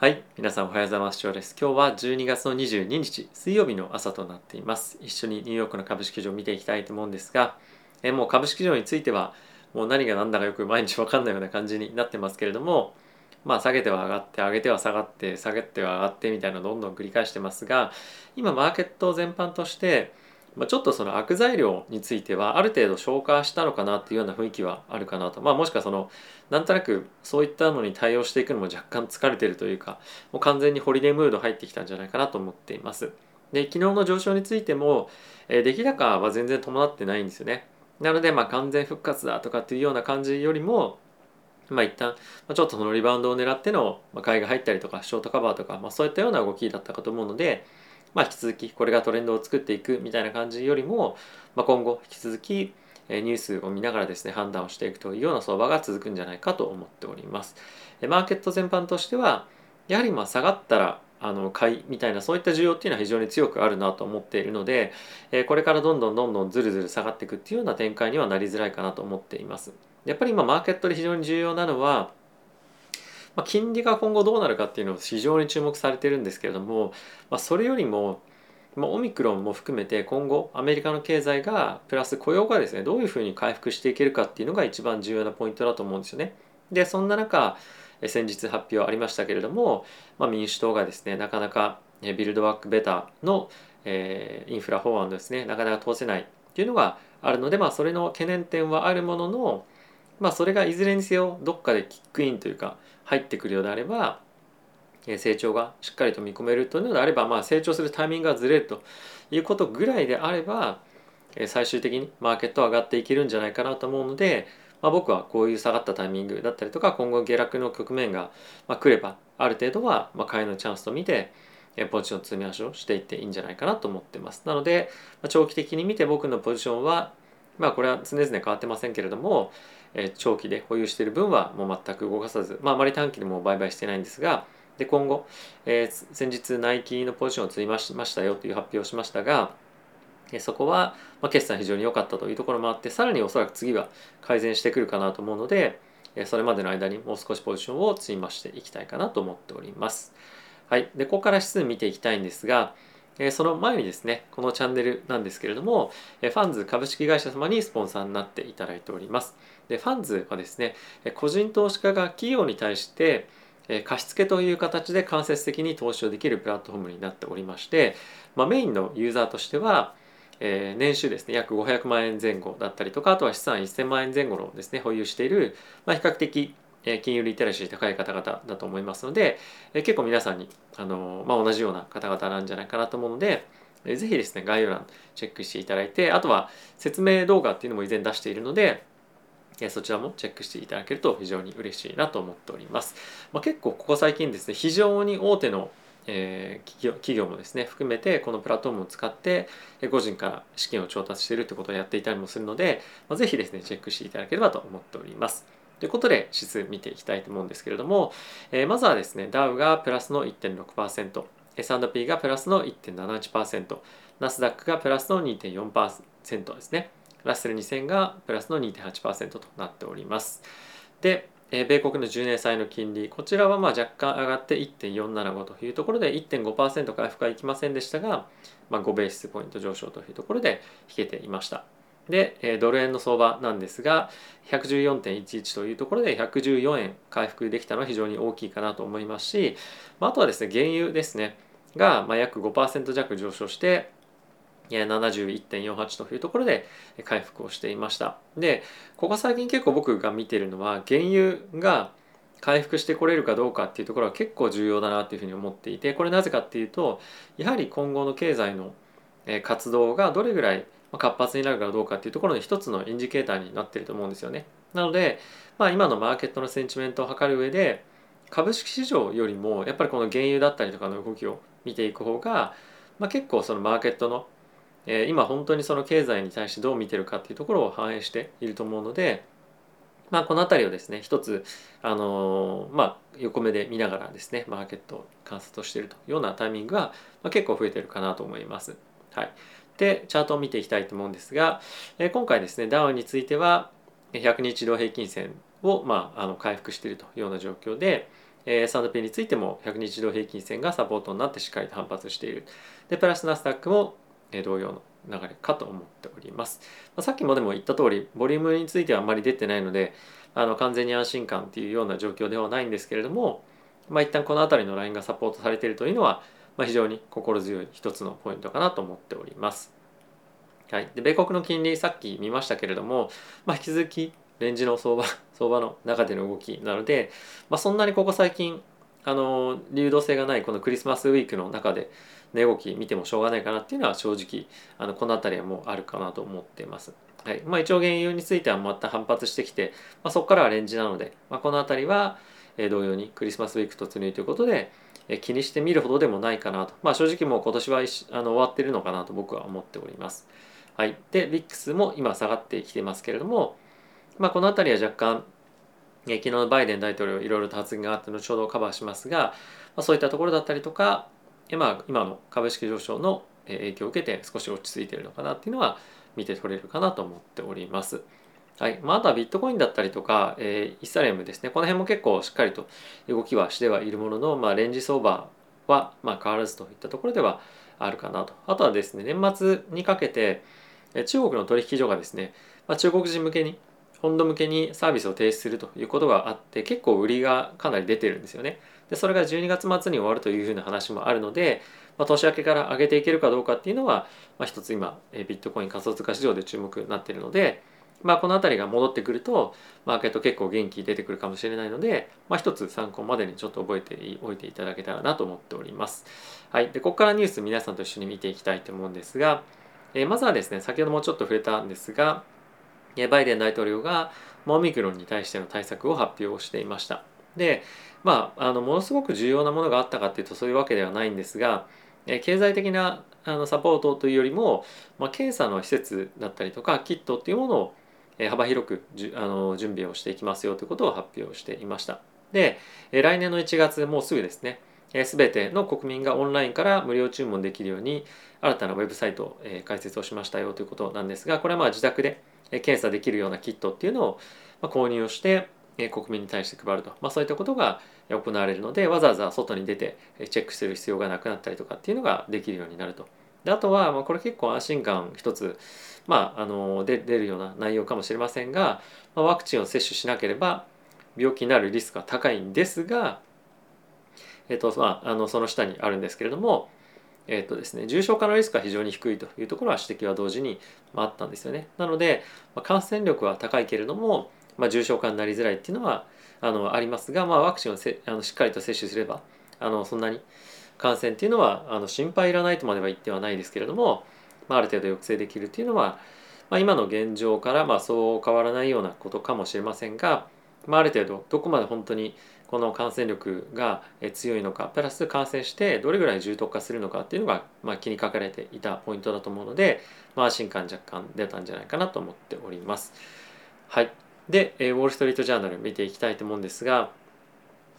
はい、皆さんおはようございます。翔です。今日は12月の22日、水曜日の朝となっています。一緒にニューヨークの株式市場を見ていきたいと思うんですが、えもう株式市場については、もう何が何だかよく毎日分かんないような感じになってますけれども、まあ下げては上がって、上げては下がって、下げては上がってみたいなのをどんどん繰り返してますが、今マーケット全般として、まあ、ちょっとその悪材料についてはある程度消化したのかなっていうような雰囲気はあるかなと、まあ、もしくはそのなんとなくそういったのに対応していくのも若干疲れてるというかもう完全にホリデームード入ってきたんじゃないかなと思っています。で昨日の上昇についても、えー、出来高は全然伴ってないんですよね。なのでまあ完全復活だとかっていうような感じよりもまあ一旦ちょっとそのリバウンドを狙っての買いが入ったりとかショートカバーとか、まあ、そういったような動きだったかと思うので、まあ、引き続きこれがトレンドを作っていくみたいな感じよりも、まあ、今後引き続きニュースを見ながらですね判断をしていくというような相場が続くんじゃないかと思っております。マーケット全般としてはやはりまあ下がったらあの買いみたいなそういった需要っていうのは非常に強くあるなと思っているのでこれからどんどんどんどんずるずる下がっていくっていうような展開にはなりづらいかなと思っています。やっぱり今マーケットで非常に重要なのはまあ、金利が今後どうなるかっていうのを非常に注目されてるんですけれども、まあ、それよりも、まあ、オミクロンも含めて今後アメリカの経済がプラス雇用がですねどういうふうに回復していけるかっていうのが一番重要なポイントだと思うんですよね。でそんな中先日発表ありましたけれども、まあ、民主党がですねなかなかビルドバックベターの、えー、インフラ法案ですねなかなか通せないっていうのがあるので、まあ、それの懸念点はあるものの、まあ、それがいずれにせよどっかでキックインというか入ってくるようであれば成長がしっかりと見込めるというのであれば、まあ、成長するタイミングがずれるということぐらいであれば最終的にマーケットは上がっていけるんじゃないかなと思うので、まあ、僕はこういう下がったタイミングだったりとか今後下落の局面が来ればある程度は買いのチャンスと見てポジション積み足をしていっていいんじゃないかなと思ってます。なので長期的に見て僕のポジションはまあこれは常々変わってませんけれどもえ長期で保有している分はもう全く動かさず、まあ、あまり短期でも売買してないんですがで今後、えー、先日ナイキのポジションを積みましたよという発表をしましたがそこは、ま、決算非常に良かったというところもあってさらにおそらく次は改善してくるかなと思うのでそれまでの間にもう少しポジションを積み増していきたいかなと思っております。はい、でここから指数見ていきたいんですが、えその前にですねこのチャンネルなんですけれども、えファンズ株式会社様にスポンサーになっていただいておりますでファンズはですね個人投資家が企業に対して貸付という形で間接的に投資をできるプラットフォームになっておりまして、まあ、メインのユーザーとしてはえ年収ですね約500万円前後だったりとかあとは資産1000万円前後のですね保有している、まあ、比較的金融リテラシー高い方々だと思いますので結構皆さんにあの、まあ、同じような方々なんじゃないかなと思うのでぜひですね概要欄チェックしていただいてあとは説明動画っていうのも以前出しているのでそちらもチェックしていただけると非常に嬉しいなと思っております。まあ、結構ここ最近ですね非常に大手のえー、企業もですね含めてこのプラットフォームを使って個人から資金を調達しているということをやっていたりもするので、まあ、ぜひですねチェックしていただければと思っております。ということで指数見ていきたいと思うんですけれども、えー、まずはですねダウがプラスの1.6%、S&P がプラスの1.78%、ナスダックがプラスの2.4%ですね。ラッセル2000がプラスの2.8%となっております。で、え米国の10年債の金利、こちらはまあ若干上がって1.475というところで1.5%回復はいきませんでしたが、まあ、5ベースポイント上昇というところで引けていました。で、ドル円の相場なんですが、114.11というところで114円回復できたのは非常に大きいかなと思いますし、まああとはですね、原油ですね、がまあ約5%弱上昇して、71.48というところで回復をしていました。で、ここ最近結構僕が見てるのは、原油が回復してこれるかどうかっていうところは結構重要だなっていうふうに思っていて、これなぜかっていうと、やはり今後の経済の活動がどれぐらい活発になるかどうかっていうところの一つのインジケーターになってると思うんですよね。なので、まあ、今のマーケットのセンチメントを測る上で株式市場よりもやっぱりこの原油だったりとかの動きを見ていく方が、まあ、結構そのマーケットの、えー、今本当にその経済に対してどう見てるかっていうところを反映していると思うので、まあ、この辺りをですね一つ、あのー、まあ、横目で見ながらですねマーケットを観察しているというようなタイミングが、まあ、結構増えてるかなと思います。はい、でチャートを見ていきたいと思うんですが、え今回ですねダウンについては100日移動平均線を、まあ、あの回復しているというような状況でえー、S&P についても100日移動平均線がサポートになってしっかりと反発しているでプラスナスダックも、同様の流れかと思っております、まあ、さっきもでも言った通りボリュームについてはあんまり出てないのであの完全に安心感っていうような状況ではないんですけれどもまあ一旦この辺りのラインがサポートされているというのは、まあ、非常に心強い一つのポイントかなと思っております。はい、で米国の金利さっき見ましたけれども、まあ、引き続きレンジの相場相場の中での動きなので、まあ、そんなにここ最近あの流動性がないこのクリスマスウィークの中で値動き見てもしょうがないかなっていうのは正直あのこの辺りはもうあるかなと思っています。はい。まあ、一応原油についてはまた反発してきて、まあ、そこからはレンジなので、まあ、この辺りは、え同様にクリスマスウィーク突入ということで、え気にしてみるほどでもないかなと、まあ、正直もう今年はあの終わってるのかなと僕は思っております。はい、で VIX も今下がってきてますけれども、まあ、この辺りは若干昨日のバイデン大統領いろいろと発言があって後ほどカバーしますが、ま、そういったところだったりとか、まあ、今の株式上昇の影響を受けて少し落ち着いているのかなっていうのは見て取れるかなと思っております。はいまあ、あとはビットコインだったりとか、えー、イサレムですねこの辺も結構しっかりと動きはしてはいるものの、まあ、レンジ相場はまあ変わらずといったところではあるかなとあとはですね年末にかけて中国の取引所がですね、まあ、中国人向けに本土向けにサービスを停止するということがあって結構売りがかなり出てるんですよね。でそれが12月末に終わるというふうな話もあるので、まあ、年明けから上げていけるかどうかっていうのは、まあ、一つ今ビットコイン仮想通貨市場で注目になっているので、まあ、この辺りが戻ってくるとマーケット結構元気出てくるかもしれないので、まあ、一つ参考までにちょっと覚えておいていただけたらなと思っております。はい、でここからニュース皆さんと一緒に見ていきたいと思うんですが、えー、まずはですね先ほどもちょっと触れたんですがバイデン大統領がオミクロンに対しての対策を発表していました。でまああのものすごく重要なものがあったかっていうとそういうわけではないんですが、経済的なあのサポートというよりも、まあ、検査の施設だったりとかキットっていうものを幅広くじあの準備をしていきますよということを発表していました。で来年の1月もうすぐですね。全ての国民がオンラインから無料注文できるように新たなウェブサイトを開設をしましたよということなんですがこれはまあ自宅で検査できるようなキットっていうのを購入をして国民に対して配ると、まあ、そういったことが行われるのでわざわざ外に出てチェックする必要がなくなったりとかっていうのができるようになると。であとは、まあ、これ結構安心感一つ、まあ、あので出るような内容かもしれませんが、まあ、ワクチンを接種しなければ病気になるリスクが高いんですがえーとまあ、あのその下にあるんですけれども、えーとですね、重症化のリスクは非常に低いというところは指摘は同時にあったんですよね。なので、まあ、感染力は高いけれども、まあ、重症化になりづらいっていうのはあのありますが、まあ、ワクチンをせあのしっかりと接種すればあのそんなに感染っていうのはあの心配いらないとまでは言ってはないですけれども、まあ、ある程度抑制できるっていうのは、まあ、今の現状からまあそう変わらないようなことかもしれませんが、まあ、ある程度どこまで本当にこの感染力が強いのかプラス感染してどれぐらい重篤化するのかっていうのが、まあ、気にかかれていたポイントだと思うので、まあ、安心感若干出たんじゃないかなと思っております。はい、で、ウォール・ストリート・ジャーナル見ていきたいと思うんですが、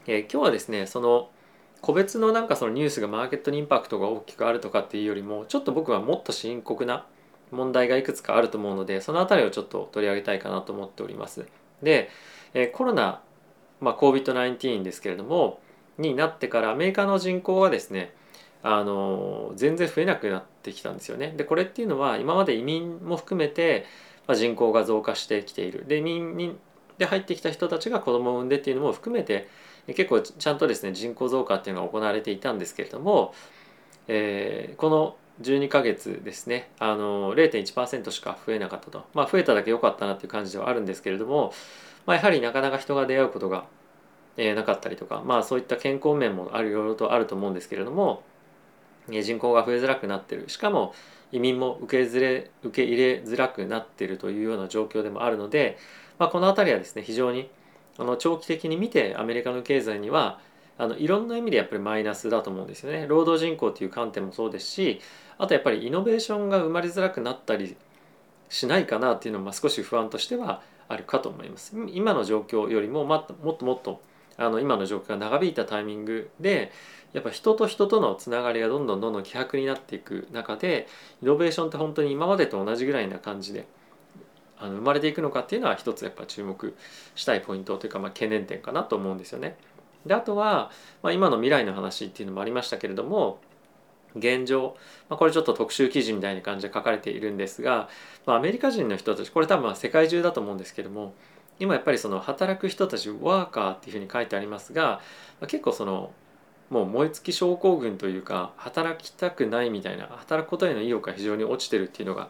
えー、今日はですねその個別のなんかそのニュースがマーケットにインパクトが大きくあるとかっていうよりもちょっと僕はもっと深刻な問題がいくつかあると思うのでその辺りをちょっと取り上げたいかなと思っております。で、え、コロナまあ、COVID-19 ですけれどもになってからアメリカの人口はですねあの全然増えなくなってきたんですよね。でこれっていうのは今まで移民も含めて、まあ、人口が増加してきている。で移民で入ってきた人たちが子供を産んでっていうのも含めて結構ちゃんとですね人口増加っていうのが行われていたんですけれども、えー、この12ヶ月ですねあの0.1%しか増えなかったとまあ増えただけ良かったなっていう感じではあるんですけれどもまあ、やはりなかなか人が出会うことが、えー、なかったりとか、まあ、そういった健康面もあるいろいろとあると思うんですけれども、えー、人口が増えづらくなってるしかも移民も受けずれ受け入れづらくなってるというような状況でもあるので、まあ、この辺りはですね非常にあの長期的に見てアメリカの経済にはあのいろんな意味でやっぱりマイナスだと思うんですよね。労働人口という観点もそうですしあとやっぱりイノベーションが生まれづらくなったりしないかなっていうのも少し不安としてはあるかと思います。今の状況よりももっともっとあの今の状況が長引いたタイミングでやっぱ人と人とのつながりがどんどんどんどん希薄になっていく中でイノベーションって本当に今までと同じぐらいな感じであの生まれていくのかっていうのは一つやっぱ注目したいポイントというかまあ懸念点かなと思うんですよね。であとは、まあ、今の未来の話っていうのもありましたけれども現状、まあ、これちょっと特集記事みたいな感じで書かれているんですが、まあ、アメリカ人の人たちこれ多分世界中だと思うんですけども今やっぱりその働く人たちワーカーっていうふうに書いてありますが、まあ、結構そのもう燃え尽き症候群というか働きたくないみたいな働くことへの意欲が非常に落ちてるっていうのが、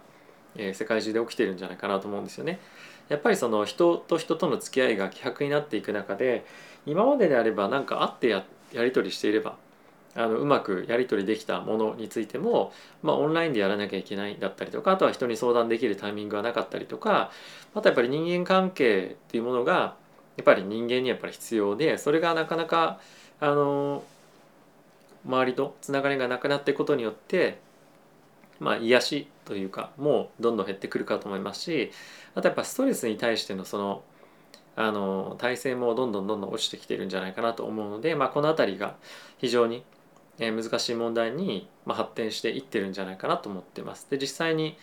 えー、世界中で起きてるんじゃないかなと思うんですよね。やっぱりその人と人との付き合いが希薄になっていく中で今までであれば何か会ってややり取りしていればあのうまくやり取りできたものについても、まあ、オンラインでやらなきゃいけないだったりとかあとは人に相談できるタイミングがなかったりとかあとやっぱり人間関係っていうものがやっぱり人間にやっぱり必要でそれがなかなかあの周りとつながりがなくなっていくことによってまあ癒しというかもうどんどん減ってくるかと思いますしあとやっぱストレスに対してのそのあの体制もどんどんどんどん落ちてきてるんじゃないかなと思うので、まあ、この辺りが非常にえ難しい問題にま発展していってるんじゃないかなと思ってます。で実際に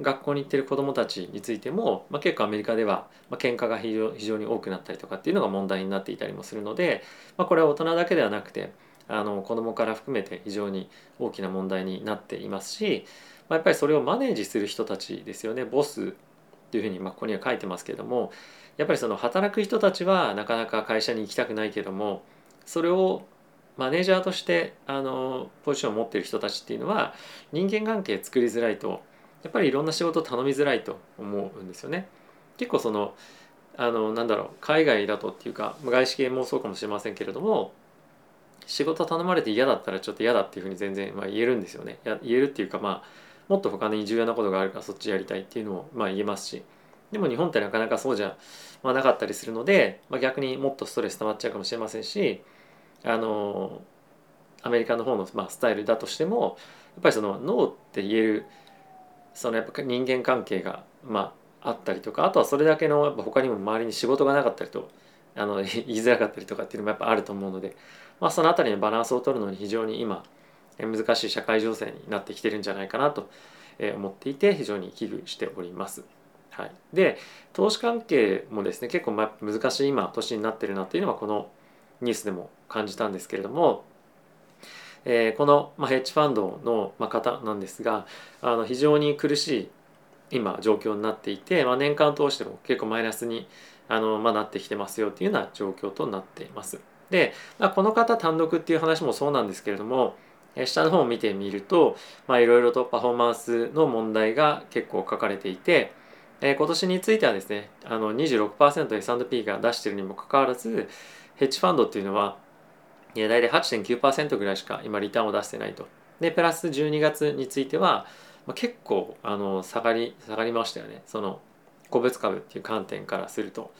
学校に行ってる子どもたちについても、まあ、結構アメリカでは、まあ、喧嘩が非常に多くなったりとかっていうのが問題になっていたりもするので、まあ、これは大人だけではなくてあの子どもから含めて非常に大きな問題になっていますし、まあ、やっぱりそれをマネージする人たちですよねボスっていうふうにまあここには書いてますけどもやっぱりその働く人たちはなかなか会社に行きたくないけどもそれをマネージャーとしてあのポジションを持っている人たちっていうのは人間関係作りづらいとやっぱりいろんな仕事頼みづらいと思うんですよね。結構そのあのなんだろう海外だとっていうか外資系もそうかもしれませんけれども仕事頼まれて嫌だったらちょっと嫌だっていうふうに全然、まあ、言えるんですよね。言えるっていうかまあもっと他に重要なことがあるからそっちやりたいっていうのもまあ言えますしでも日本ってなかなかそうじゃ、まあ、なかったりするので、まあ、逆にもっとストレス溜まっちゃうかもしれませんしあのアメリカの方の、まあ、スタイルだとしてもやっぱりそのノーって言えるそのやっぱ人間関係が、まあ、あったりとかあとはそれだけのやっぱ他にも周りに仕事がなかったりとあの 言いづらかったりとかっていうのもやっぱあると思うので、まあ、その辺りのバランスを取るのに非常に今難しい社会情勢になってきてるんじゃないかなと思っていて非常に危惧しております。はい、で投資関係もですね結構難しい今年になってるなっていうのはこのニュースでも感じたんですけれども、えー、この、まあ、ヘッジファンドの、まあ、方なんですがあの非常に苦しい今状況になっていて、まあ、年間通しても結構マイナスにあの、まあ、なってきてますよっていうような状況となっています。で、まあ、この方単独っていう話もそうなんですけれども下の方を見てみるといろいろとパフォーマンスの問題が結構書かれていて、えー、今年についてはですねあの 26%S&P が出してるにもかかわらずヘッジファンドっていうのはいや大体8.9%ぐらいしか今リターンを出してないと。でプラス12月については、まあ、結構あの下がり下がりましたよねその個別株っていう観点からすると。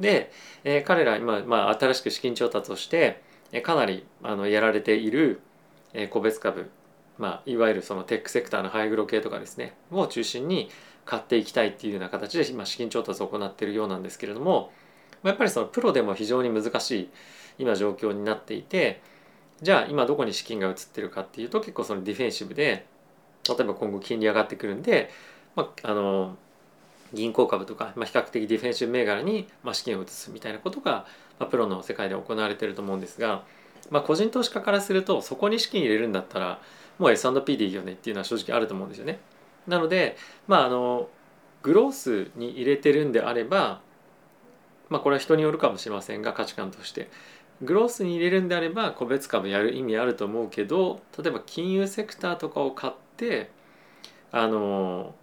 で、えー、彼ら今、まあ、新しく資金調達をして、えー、かなりあのやられている、えー、個別株、まあ、いわゆるそのテックセクターのハイグロ系とかですねを中心に買っていきたいっていうような形で今資金調達を行っているようなんですけれどもやっぱりそのプロでも非常に難しい今状況になっていてじゃあ今どこに資金が移ってるかっていうと結構そのディフェンシブで例えば今後金利上がってくるんで、まあ、あの銀行株とか、まあ、比較的ディフェンシブ銘柄に、まあ、資金を移すみたいなことが、まあ、プロの世界で行われてると思うんですが、まあ、個人投資家からするとそこに資金入れるんだったらもう S&P でいいよねっていうのは正直あると思うんですよね。なのでまああのグロースに入れてるんであればまあこれは人によるかもしれませんが価値観としてグロースに入れるんであれば個別株やる意味あると思うけど例えば金融セクターとかを買ってあの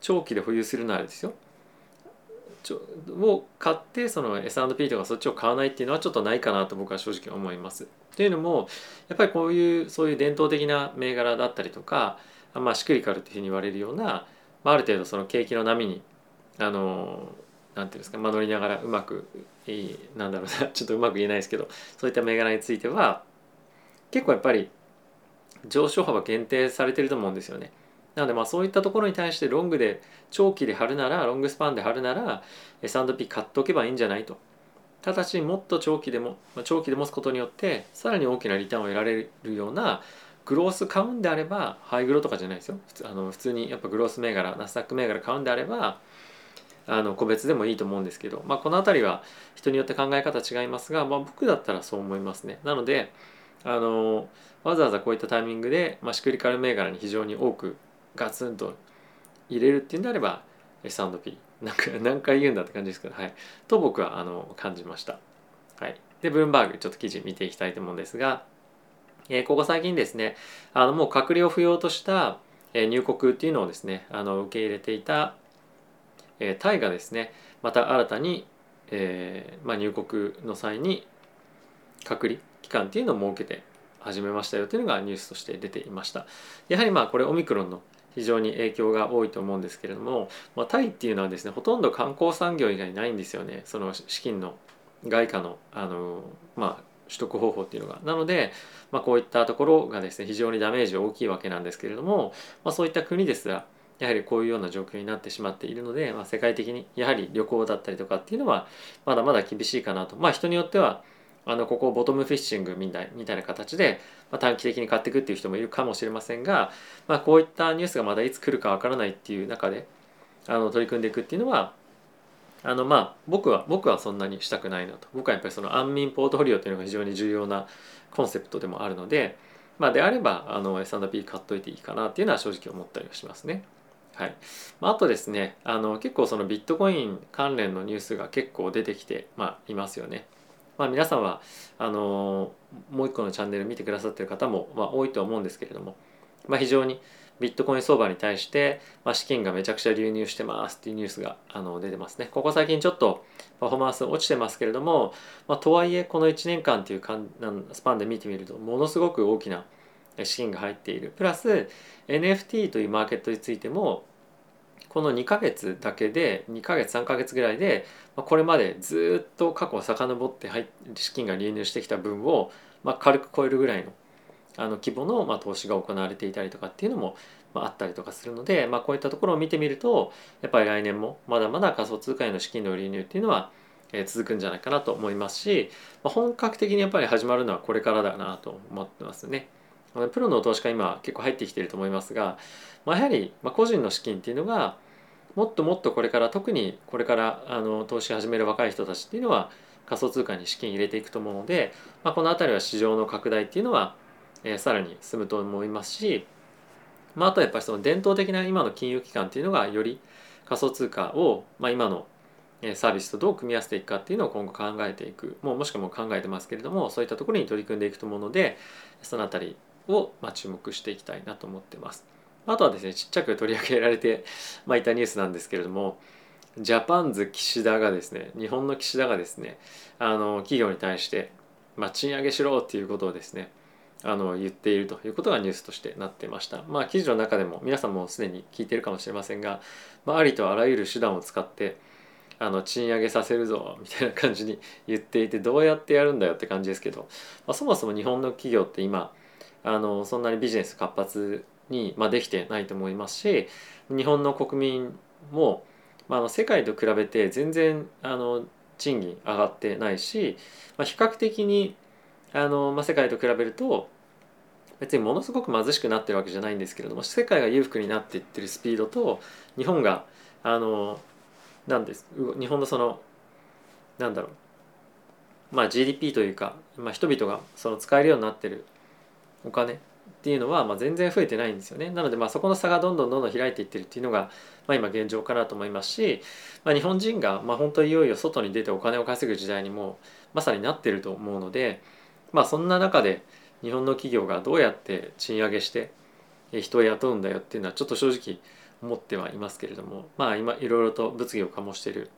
長期で保有するならですよを買ってその S&P とかそっちを買わないっていうのはちょっとないかなと僕は正直思います。というのもやっぱりこういうそういう伝統的な銘柄だったりとかまあ、シクリカルっていうふうに言われるような、まあ、ある程度その景気の波にあのなんていうんですか、まあ、乗りながらうまくいいなんだろうな ちょっとうまく言えないですけどそういった銘柄については結構やっぱり上昇幅限定されてると思うんですよね。なのでまあそういったところに対してロングで長期で張るならロングスパンで張るなら S&P 買っておけばいいんじゃないと。ただしもっと長期でも長期で持つことによってさらに大きなリターンを得られるようなグロース買うんであればハイグロとかじゃないですよ普通あの普通にやっぱグロース銘柄ナスダック銘柄買うんであればあの個別でもいいと思うんですけど、まあ、この辺りは人によって考え方違いますが、まあ、僕だったらそう思いますね。なのであのわざわざこういったタイミングで、まあ、シクリカル銘柄に非常に多くガツンと入れるっていうんであれば S&P なんか何回言うんだって感じですけど、はい、と僕はあの感じました。はい、でブルームバーグちょっと記事見ていきたいと思うんですが、えー、ここ最近ですねあのもう隔離を不要とした入国っていうのをですねあの受け入れていた、えー、タイがですねまた新たに、えーまあ、入国の際に隔離期間っていうのを設けて始めましたよというのがニュースとして出ていました。やはりまあこれオミクロンの非常に影響が多いと思うんですけれども、まあ、タイっていうのはですねほとんど観光産業以外ないんですよね。その資金の外貨のあの、まあ、取得方法っていうのが。なので、まあ、こういったところがですね非常にダメージ大きいわけなんですけれども、まあ、そういった国ですらやはりこういうような状況になってしまっているので、まあ、世界的にやはり旅行だったりとかっていうのはまだまだ厳しいかなとまあ人によってはあのここをボトムフィッシングみたいみたいな形で、まあ、短期的に買っていくっていう人もいるかもしれませんが、まあ、こういったニュースがまだいつ来るかわからないっていう中であの取り組んでいくっていうのはあのまあ僕は僕はそんなにしたくないなと僕はやっぱりその安眠ポートフォリオというのが非常に重要なコンセプトでもあるので、まあ、であればあの S&P 買っといていいかなっていうのは正直思ったりはしますね。はいまあ、あとですねあの結構そのビットコイン関連のニュースが結構出てきて、まあ、いますよね。まあ、皆さんはあのもう一個のチャンネル見てくださってる方も、まあ、多いと思うんですけれども、まあ、非常にビットコイン相場に対して、まあ、資金がめちゃくちゃ流入してますっていうニュースがあの出てますね。ここ最近ちょっとパフォーマンス落ちてますけれども、まあ、とはいえこの1年間っていうかんスパンで見てみるとものすごく大きな資金が入っている。プラス NFT というマーケットについてもこの2ヶ月だけで2ヶ月3ヶ月ぐらいでこれまでずっと過去を遡って資金が流入してきた分をま軽く超えるぐらいのあの規模のま投資が行われていたりとかっていうのもあったりとかするので、ま、こういったところを見てみるとやっぱり来年もまだまだ仮想通貨への資金の流入っていうのは続くんじゃないかなと思いますし、ま、本格的にやっぱり始まるのはこれからだなと思ってますね。プロの投資家今結構入ってきてると思いますが、まあ、やはり個人の資金っていうのがもっともっとこれから特にこれからあの投資始める若い人たちっていうのは仮想通貨に資金入れていくと思うので、まあ、この辺りは市場の拡大っていうのは、えー、さらに進むと思いますし、まあ、あとはやっぱりその伝統的な今の金融機関っていうのがより仮想通貨を、まあ、今のサービスとどう組み合わせていくかっていうのを今後考えていく。もうもしくはもう考えてますけれどもそういったところに取り組んでいくと思うのでその辺りをま注目していきたいなと思ってます。あとはですねちっちゃく取り上げられて、ま、いたニュースなんですけれどもジャパンズ岸田がですね日本の岸田がですねあの企業に対して、まあ、賃上げしろっていうことをですねあの言っているということがニュースとしてなってました。まあ記事の中でも皆さんもすでに聞いてるかもしれませんが、まあ、ありとあらゆる手段を使ってあの賃上げさせるぞみたいな感じに言っていてどうやってやるんだよって感じですけど、まあ、そもそも日本の企業って今あのそんなにビジネス活発に、まあ、できてないと思いますし日本の国民も、まあ、世界と比べて全然あの賃金上がってないし、まあ、比較的にあの、まあ、世界と比べると別にものすごく貧しくなってるわけじゃないんですけれども世界が裕福になっていってるスピードと日本があのなんです日本のそのなんだろうまあ GDP というか、まあ、人々がその使えるようになってるお金っていうのはまあ全然増えてないんですよね。なのでまあそこの差がどんどんどんどん開いていってるっていうのがまあ今現状かなと思いますし、まあ、日本人がまあ本当いよいよ外に出てお金を稼ぐ時代にもまさになってると思うのでまあそんな中で日本の企業がどうやって賃上げして人を雇うんだよっていうのはちょっと正直思ってはいますけれどもまあ今いろいろと物議を醸している、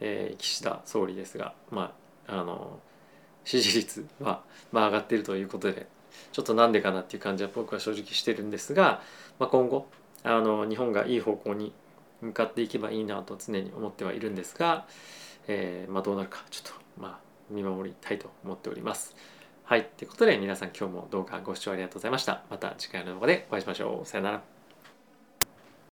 えー、岸田総理ですがまああの支持率は、まあ、上がっているということでちょっとなんでかなっていう感じは僕は正直してるんですが、まあ、今後あの日本がいい方向に向かっていけばいいなと常に思ってはいるんですが、えー、まあ、どうなるかちょっとまあ見守りたいと思っております。はい。ということで皆さん今日も動画ご視聴ありがとうございました。また次回の動画でお会いしましょう。さよなら。